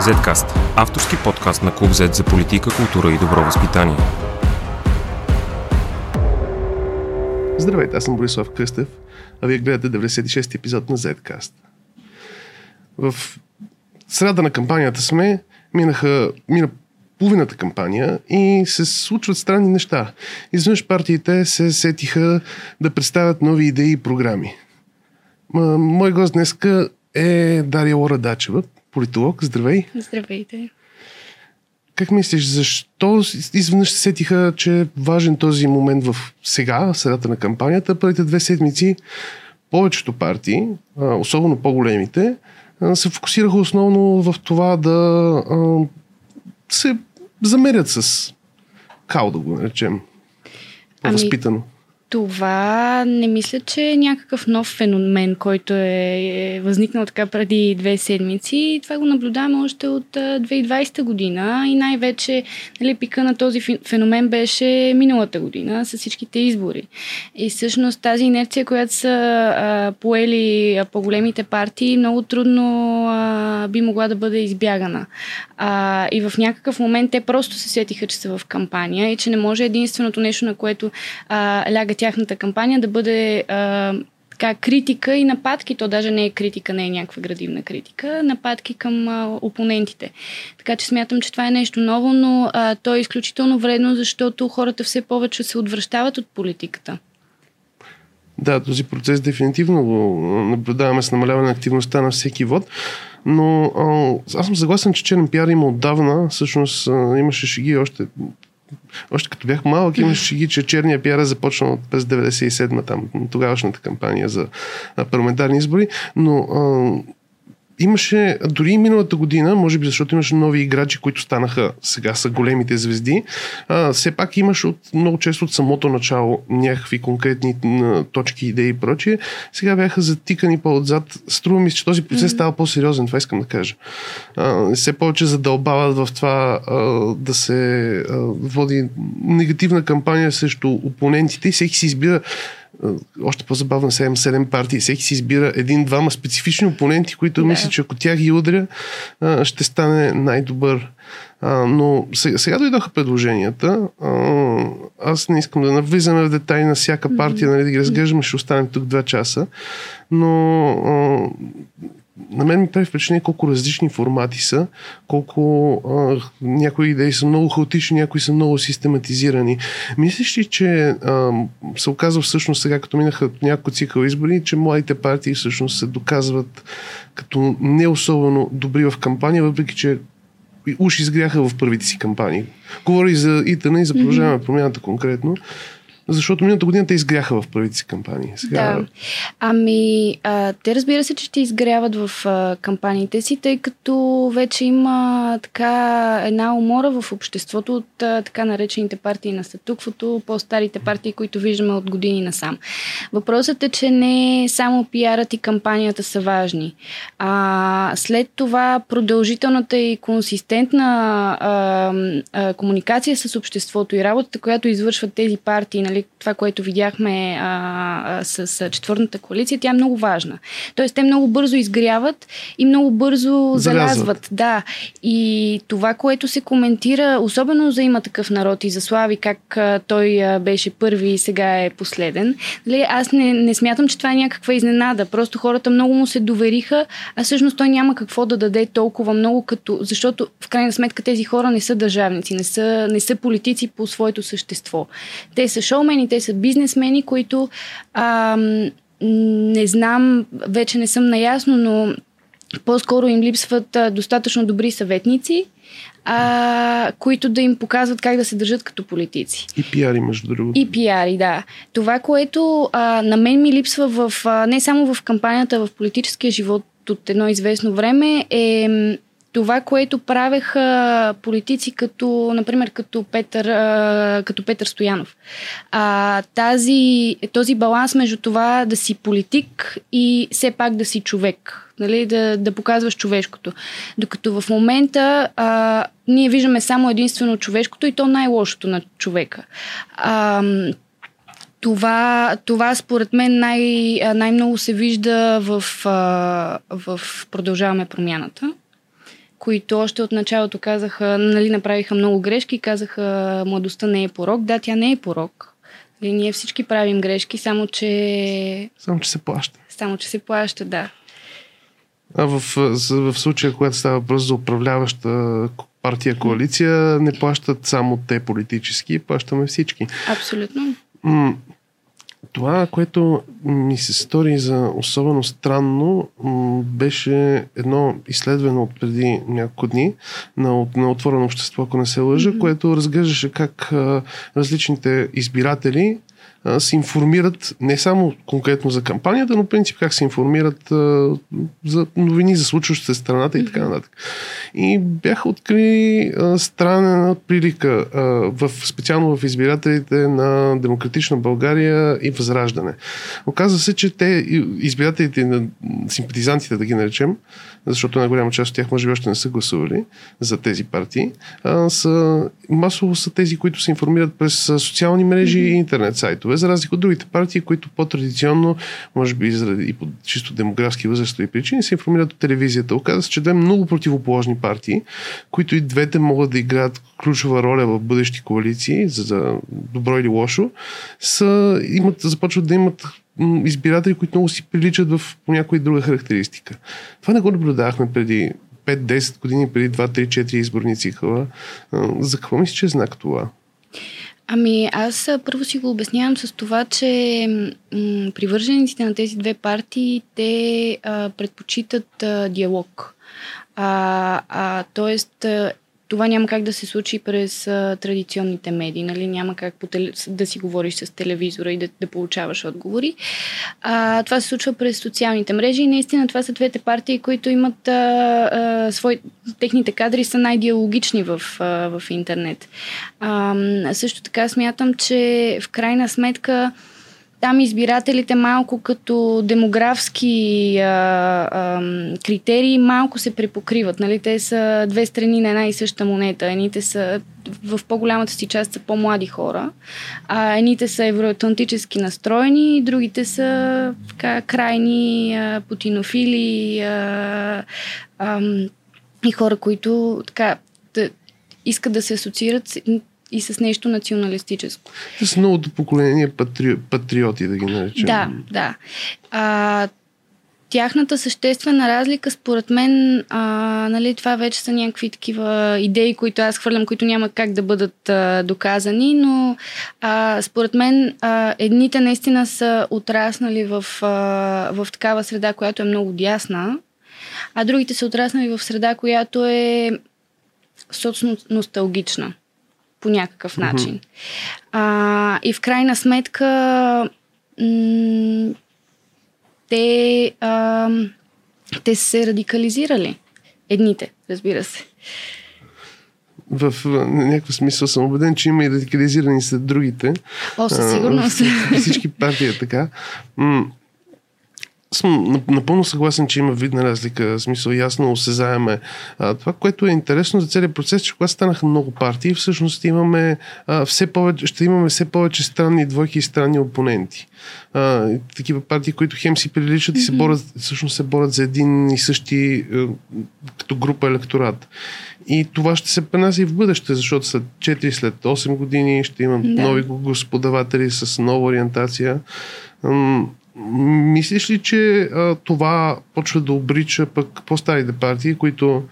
Zcast – авторски подкаст на Клуб Z за политика, култура и добро възпитание. Здравейте, аз съм Борислав Кръстев, а вие гледате 96-ти епизод на Zcast. В среда на кампанията сме, минаха, мина половината кампания и се случват странни неща. Изведнъж партиите се сетиха да представят нови идеи и програми. Мой гост днеска е Дария Лора Дачева, политолог. Здравей! Здравейте! Как мислиш, защо изведнъж се сетиха, че е важен този момент в сега, средата на кампанията? Първите две седмици повечето партии, особено по-големите, се фокусираха основно в това да се замерят с као, да го наречем. По-възпитано. Ами, това не мисля, че е някакъв нов феномен, който е, е възникнал така преди две седмици. Това го наблюдаваме още от 2020 година и най-вече нали, пика на този феномен беше миналата година с всичките избори. И всъщност тази инерция, която са а, поели по-големите партии, много трудно а, би могла да бъде избягана. А, и в някакъв момент те просто се сетиха, че са в кампания и че не може единственото нещо, на което а, ляга тяхната кампания да бъде а, така, критика и нападки, то даже не е критика, не е някаква градивна критика, нападки към а, опонентите. Така че смятам, че това е нещо ново, но а, то е изключително вредно, защото хората все повече се отвръщават от политиката. Да, този процес дефинитивно го наблюдаваме с намаляване на активността на всеки вод. Но а, аз съм съгласен, че черен пиар има отдавна. Всъщност а, имаше шеги още още като бях малък, имаше шеги, че черния пиар е започнал през 97-та, там, тогавашната кампания за парламентарни избори, но а, имаше, дори и миналата година, може би защото имаше нови играчи, които станаха сега са големите звезди, а, все пак имаше от, много често от самото начало някакви конкретни а, точки, идеи и прочие. Сега бяха затикани по-отзад. Струва ми се, че този процес mm-hmm. става по-сериозен, това искам да кажа. А, все повече задълбават в това а, да се а, води негативна кампания срещу опонентите и всеки си избира още по-забавно 7-7 партии. Всеки си избира един-двама специфични опоненти, които да. мисля, че ако тях ги удря, ще стане най-добър. но сега, дойдоха предложенията. аз не искам да навлизаме в детайли на всяка партия, нали, да ги разглеждаме, ще останем тук два часа. Но на мен ми прави впечатление колко различни формати са, колко а, някои идеи са много хаотични, някои са много систематизирани. Мислиш ли, че а, се оказва всъщност сега, като минаха няколко цикъл избори, че младите партии всъщност се доказват като не особено добри в кампания, въпреки че уж изгряха в първите си кампании. Говори за ИТН и за продължаване mm-hmm. промяната конкретно защото миналата година те изгряха в първите си кампании. Сега... Да. Ами, а, те разбира се, че ще изгряват в а, кампаниите си, тъй като вече има така една умора в обществото от а, така наречените партии на статуквото, по-старите партии, които виждаме от години насам. Въпросът е, че не само пиарът и кампанията са важни. А, след това продължителната и консистентна а, а, комуникация с обществото и работата, която извършват тези партии, нали, това, което видяхме а, а, с, с четвърната коалиция, тя е много важна. Тоест, те много бързо изгряват и много бързо залязват. Да. И това, което се коментира, особено за има такъв народ и за Слави, как а, той а, беше първи и сега е последен, нали, аз не, не смятам, че това е някаква изненада. Просто хората много му се довериха, а всъщност той няма какво да даде толкова много, като, защото в крайна сметка тези хора не са държавници, не са, не са политици по своето същество. Те са шоумен шоумени, те са бизнесмени, които а, не знам, вече не съм наясно, но по-скоро им липсват а, достатъчно добри съветници, а, които да им показват как да се държат като политици. И пиари, между другото. И пиари, да. Това, което а, на мен ми липсва в, а, не само в кампанията, в политическия живот от едно известно време е това, което правеха политици като, например, като Петър, като Петър Стоянов. А, тази, този баланс между това да си политик и все пак да си човек. Нали, да, да показваш човешкото. Докато в момента а, ние виждаме само единствено човешкото и то най-лошото на човека. А, това, това според мен най- най-много се вижда в, в Продължаваме промяната които още от началото казаха, нали, направиха много грешки, казаха, младостта не е порок. Да, тя не е порок. Нали, ние всички правим грешки, само че... Само, че се плаща. Само, че се плаща, да. А в, в случая, когато става въпрос за управляваща партия, коалиция, не плащат само те политически, плащаме всички. Абсолютно. Това, което ми се стори за особено странно, беше едно изследване от преди няколко дни на, на Отворено общество, ако не се лъжа, mm-hmm. което разглеждаше как а, различните избиратели се информират не само конкретно за кампанията, но принцип как се информират а, за новини за случващите се страната и така нататък. И бяха открили а, странна прилика а, в, специално в избирателите на Демократична България и Възраждане. Оказва се, че те, избирателите на симпатизантите, да ги наречем, защото на голяма част от тях може би още не са гласували за тези партии, а, са, масово са тези, които се информират през социални мрежи mm-hmm. и интернет сайтове, за разлика от другите партии, които по-традиционно, може би и по чисто демографски възрастови причини, се информират от телевизията. Оказва се, че две много противоположни партии, които и двете могат да играят ключова роля в бъдещи коалиции, за, за добро или лошо, са, имат, започват да имат избиратели, които много си приличат в по някоя друга характеристика. Това не го наблюдавахме преди 5-10 години, преди 2-3-4 изборни цикъла. За какво мисля, че е знак това? Ами аз първо си го обяснявам с това, че м- привържениците на тези две партии, те а, предпочитат а, диалог. А, а, тоест, това няма как да се случи през а, традиционните медии, нали? Няма как по теле, да си говориш с телевизора и да, да получаваш отговори. А, това се случва през социалните мрежи и наистина това са двете партии, които имат а, а, свои, техните кадри са най-диалогични в, а, в интернет. А, също така смятам, че в крайна сметка там избирателите малко като демографски а, а, критерии малко се препокриват. Нали? Те са две страни на една и съща монета. Едните са в по-голямата си част са по-млади хора, а едните са евроатлантически настроени, другите са така, крайни а, путинофили а, а, и хора, които така, искат да се асоциират и с нещо националистическо. С новото поколение патри... патриоти, да ги наречем. Да, да. А, тяхната съществена разлика, според мен, а, нали, това вече са някакви такива идеи, които аз хвърлям, които няма как да бъдат а, доказани, но а, според мен а, едните наистина са отраснали в, а, в такава среда, която е много дясна, а другите са отраснали в среда, която е соцно носталгична по някакъв начин. Mm-hmm. А, и в крайна сметка м- те, а, те са се радикализирали. Едните, разбира се. В някакъв смисъл съм убеден, че има и радикализирани след другите. О, със сигурност. Всички партии е така съм напълно съгласен, че има видна разлика, в смисъл ясно осезаеме. А, това, което е интересно за целият процес, че когато станаха много партии, всъщност имаме а, все повече, ще имаме все повече странни двойки и странни опоненти. А, такива партии, които хем си приличат и се борят, всъщност се борят за един и същи а, като група електорат. И това ще се пренася и в бъдеще, защото след 4, след 8 години ще имам да. нови господаватели с нова ориентация. Мислиш ли, че а, това почва да обрича пък по-старите партии, които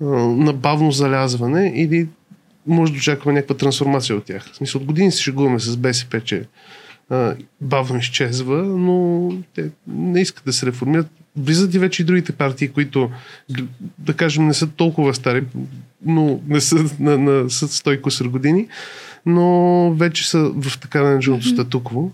а, на бавно залязване или може да очакваме някаква трансформация от тях? В смисъл, от години се шегуваме с БСП, че а, бавно изчезва, но те не искат да се реформират. Влизат и вече и другите партии, които, да кажем, не са толкова стари, но не са на, на, са 100 години, но вече са в така нареченото статукво.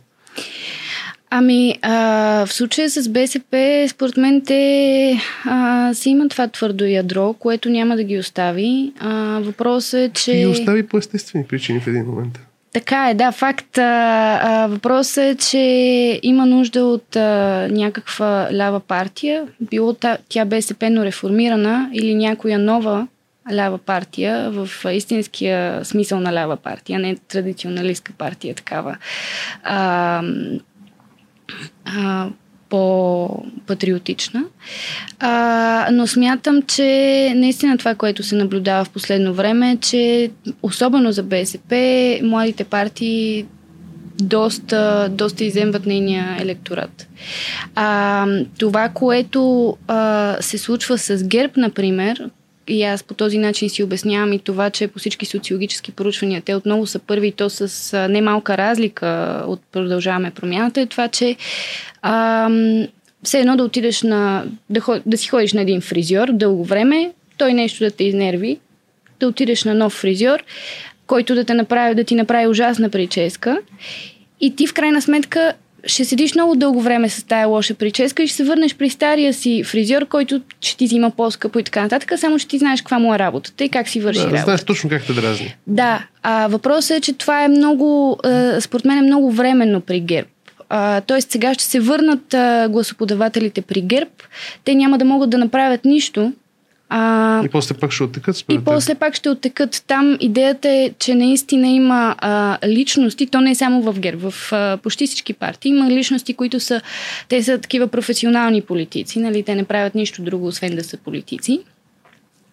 Ами, а, в случая с БСП, според мен те а, си имат това твърдо ядро, което няма да ги остави. А, въпросът е, че... Ги остави по естествени причини в един момент. Така е, да, факт. А, а, въпросът е, че има нужда от а, някаква лява партия, било тя БСП, но реформирана или някоя нова лява партия в истинския смисъл на лява партия, не традиционалистка партия такава. А, а, по-патриотична. А, но смятам, че наистина това, което се наблюдава в последно време, е, че особено за БСП, младите партии доста, доста иземват нейния електорат. А, това, което а, се случва с ГЕРБ, например, и аз по този начин си обяснявам и това, че по всички социологически поручвания те отново са първи то с немалка разлика от продължаваме промяната е това, че а, все едно да отидеш на, да, да си ходиш на един фризьор дълго време, той нещо да те изнерви, да отидеш на нов фризьор, който да, те направи, да ти направи ужасна прическа и ти в крайна сметка ще седиш много дълго време с тая лоша прическа и ще се върнеш при стария си фризьор, който ще ти взима по-скъпо и така нататък, само че ти знаеш каква му е работата и как си върши да, работа. Знаеш точно как те дразни. Да, а въпросът е, че това е много, според мен е много временно при ГЕРБ. тоест сега ще се върнат а, гласоподавателите при ГЕРБ. Те няма да могат да направят нищо, а, и после пак ще оттекат. И после пак ще оттекат. Там идеята е, че наистина има а, личности, то не е само в ГЕР, в а, почти всички партии има личности, които са, те са такива професионални политици, нали? те не правят нищо друго, освен да са политици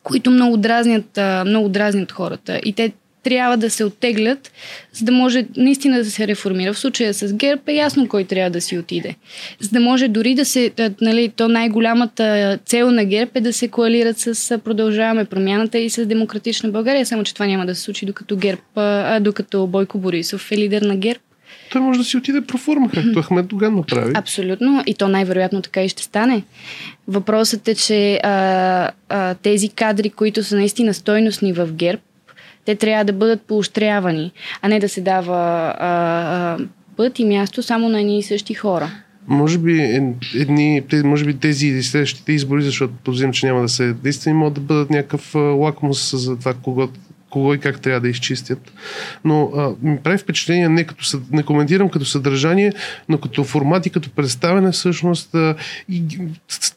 които много дразнят, много дразнят хората. И те трябва да се оттеглят, за да може наистина да се реформира. В случая с ГЕРБ е ясно кой трябва да си отиде. За да може дори да се, нали, то най-голямата цел на ГЕРБ е да се коалират с Продължаваме промяната и с Демократична България, само че това няма да се случи докато ГЕРБ, а, докато Бойко Борисов е лидер на ГЕРБ. Той може да си отиде про форма, както Ахмед Доган направи. Абсолютно. И то най-вероятно така и ще стане. Въпросът е, че а, а, тези кадри, които са наистина стойностни в ГЕРБ, те трябва да бъдат поощрявани, а не да се дава а, а, път и място само на едни и същи хора. Може би, едни, може би тези следващите избори, защото подозирам, че няма да се действени, могат да бъдат някакъв лакмус за това кого, кого и как трябва да изчистят. Но а, ми прави впечатление, не, като, не коментирам като съдържание, но като формат и като представяне всъщност а, и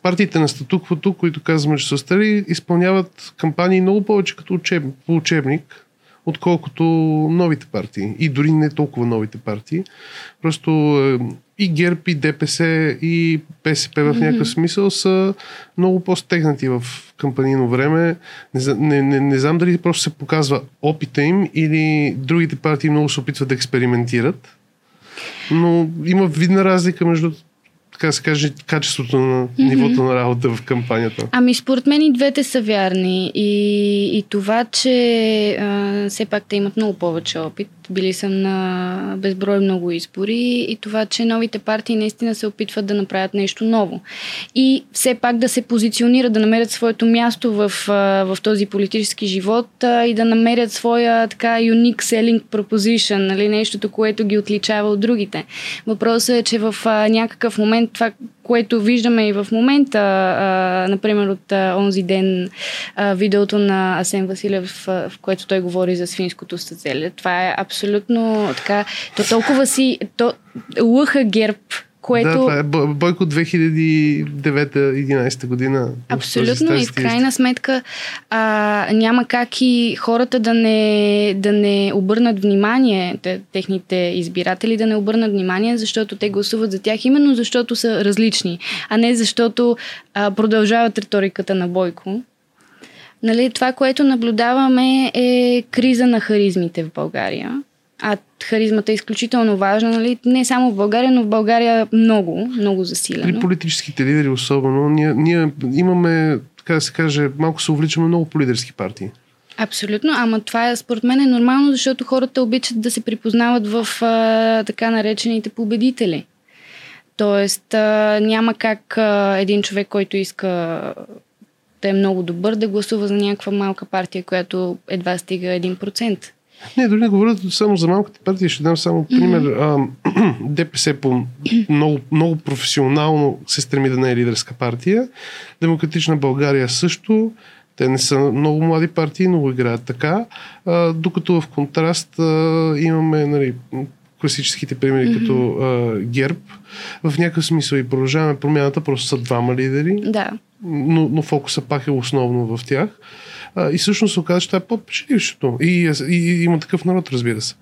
партиите на статуквото, които казваме, че са стари, изпълняват кампании много повече като учеб, по учебник, отколкото новите партии. И дори не толкова новите партии. Просто е, и ГЕРБ, и ДПС, и БСП в някакъв смисъл са много по-стегнати в кампанийно време. Не, не, не, не знам дали просто се показва опита им или другите партии много се опитват да експериментират. Но има видна разлика между така се каже, качеството на нивото на работа в кампанията? Ами, според мен и двете са вярни. И, и това, че а, все пак те имат много повече опит. Били са на безброй много избори и това, че новите партии наистина се опитват да направят нещо ново. И все пак да се позиционират, да намерят своето място в, в този политически живот и да намерят своя така unique selling proposition, нали, нещото, което ги отличава от другите. Въпросът е, че в някакъв момент това, което виждаме и в момента, а, например от а, онзи ден а, видеото на Асен Василев, а, в което той говори за свинското стъцеле. Това е абсолютно така. То толкова си... То, лъха герб което... Да, това е Бойко 2009-2011 година. Абсолютно и в крайна сметка а, няма как и хората да не, да не обърнат внимание, техните избиратели да не обърнат внимание, защото те гласуват за тях именно защото са различни, а не защото а, продължават риториката на Бойко. Нали, това, което наблюдаваме е криза на харизмите в България а харизмата е изключително важна, нали? не само в България, но в България много, много засилено. При политическите лидери особено, ние, ние имаме, така да се каже, малко се увличаме много по лидерски партии. Абсолютно, ама това е, според мен е нормално, защото хората обичат да се припознават в а, така наречените победители. Тоест а, няма как а, един човек, който иска да е много добър, да гласува за някаква малка партия, която едва стига 1%. Не, дори не говоря само за малките партии, ще дам само пример. Mm-hmm. А, ДПС по много, много професионално се стреми да не е лидерска партия. Демократична България също. Те не са много млади партии, но го играят така. А, докато в контраст а, имаме нали, класическите примери mm-hmm. като а, ГЕРБ. В някакъв смисъл и продължаваме промяната, просто са двама лидери. Да. Но, но фокуса пак е основно в тях. И всъщност се оказа, че това е по-печелившото. И, и, и, има такъв народ, разбира се.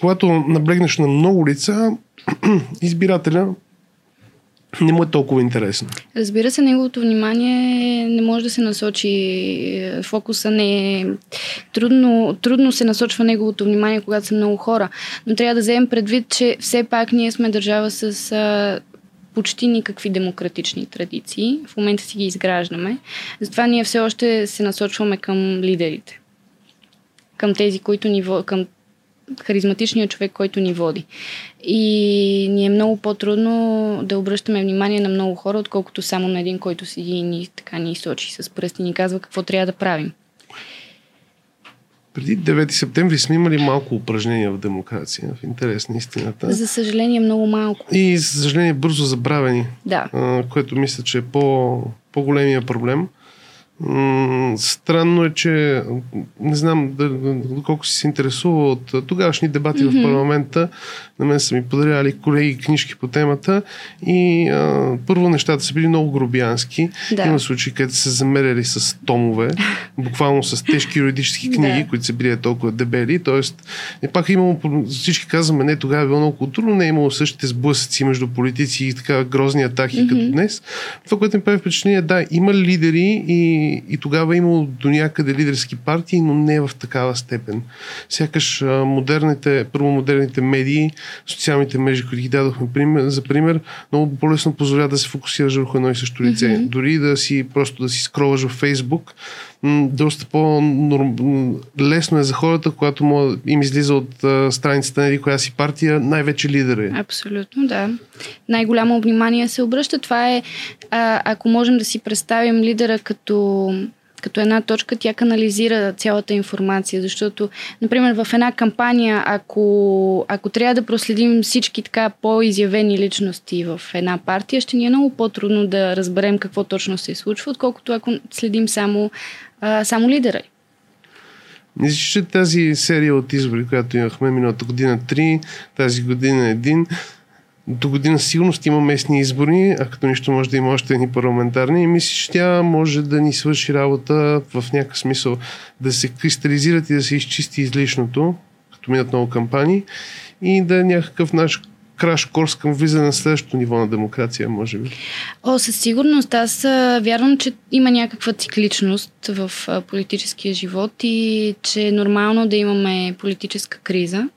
Когато наблегнеш на много лица, избирателя не му е толкова интересно. Разбира се, неговото внимание не може да се насочи. Фокуса не е. Трудно, трудно се насочва неговото внимание, когато са много хора. Но трябва да вземем предвид, че все пак ние сме държава с почти никакви демократични традиции. В момента си ги изграждаме. Затова ние все още се насочваме към лидерите. Към тези, които ни, към харизматичният човек, който ни води. И ни е много по-трудно да обръщаме внимание на много хора, отколкото само на един, който седи и ни, така ни сочи с пръсти и ни казва какво трябва да правим. Преди 9 септември сме имали малко упражнения в демокрация, в интерес на истината. За съжаление много малко. И за съжаление бързо забравени. Да. което мисля, че е по, по-големия проблем. Странно е, че не знам доколко си се интересува от тогавашни дебати mm-hmm. в парламента. На мен са ми подаряли колеги книжки по темата и а, първо нещата са били много грубиянски. Да. Има случаи, където се замеряли с томове, буквално с тежки юридически книги, да. които са били толкова дебели. Тоест, е пак е имало, всички казваме, не, тогава е било много културно, не е имало същите сблъсъци между политици и така грозни атаки mm-hmm. като днес. Това, което ми прави впечатление, да, има лидери и и, тогава е имало до някъде лидерски партии, но не в такава степен. Сякаш модерните, първо модерните медии, социалните мрежи, които ги дадохме пример, за пример, много по-лесно позволява да се фокусираш върху едно и също лице. Mm-hmm. Дори да си просто да си скроваш в Фейсбук, доста по-лесно е за хората, когато им излиза от страницата на коя си партия, най-вече лидер е. Абсолютно, да. Най-голямо внимание се обръща. Това е, ако можем да си представим лидера като като една точка, тя канализира цялата информация, защото, например, в една кампания, ако, ако трябва да проследим всички така по-изявени личности в една партия, ще ни е много по-трудно да разберем какво точно се случва, отколкото ако следим само, а, само лидера. Мисля, че тази серия от избори, която имахме миналата година 3, тази година един, до година сигурно ще има местни избори, а като нищо може да има още едни парламентарни. И мисля, че тя може да ни свърши работа в някакъв смисъл да се кристализират и да се изчисти излишното, като минат много кампании и да е някакъв наш краш корс към влизане на следващото ниво на демокрация, може би? О, със сигурност. Аз вярвам, че има някаква цикличност в политическия живот и че е нормално да имаме политическа криза.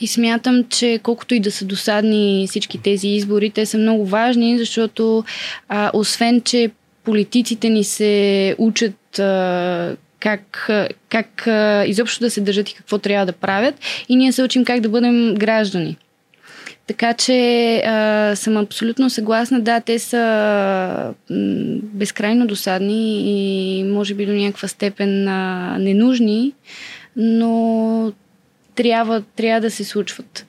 И смятам, че колкото и да са досадни всички тези избори, те са много важни, защото а, освен, че политиците ни се учат а, как, как изобщо да се държат и какво трябва да правят. И ние се учим как да бъдем граждани. Така че а, съм абсолютно съгласна. Да, те са м, безкрайно досадни и може би до някаква степен а, ненужни, но трябва, трябва да се случват.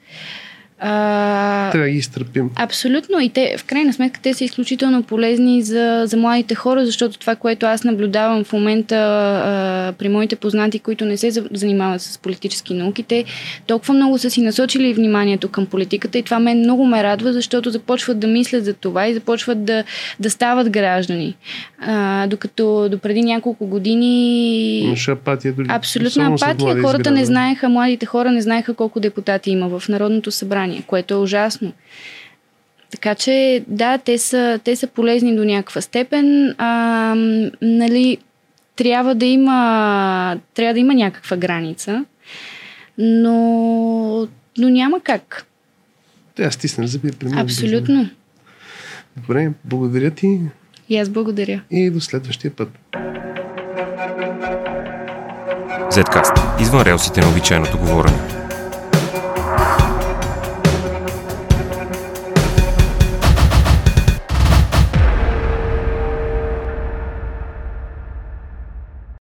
А, Трябва да ги изтърпим. Абсолютно. И те, в крайна сметка, те са изключително полезни за, за младите хора, защото това, което аз наблюдавам в момента а, при моите познати, които не се занимават с политически науки, те толкова много са си насочили вниманието към политиката и това мен много ме радва, защото започват да мислят за това и започват да, да стават граждани. А, докато до преди няколко години... Имаше апатия дори. Абсолютна апатия. Хората не знаеха, младите хора не знаеха колко депутати има в Народното събрание съзнание, което е ужасно. Така че, да, те са, те са полезни до някаква степен. А, нали, трябва да има, трябва да има някаква граница, но, но няма как. Те, стисна зъби да Абсолютно. Добре, благодаря ти. И аз благодаря. И до следващия път. Zcast. Извън релсите на обичайното говорене.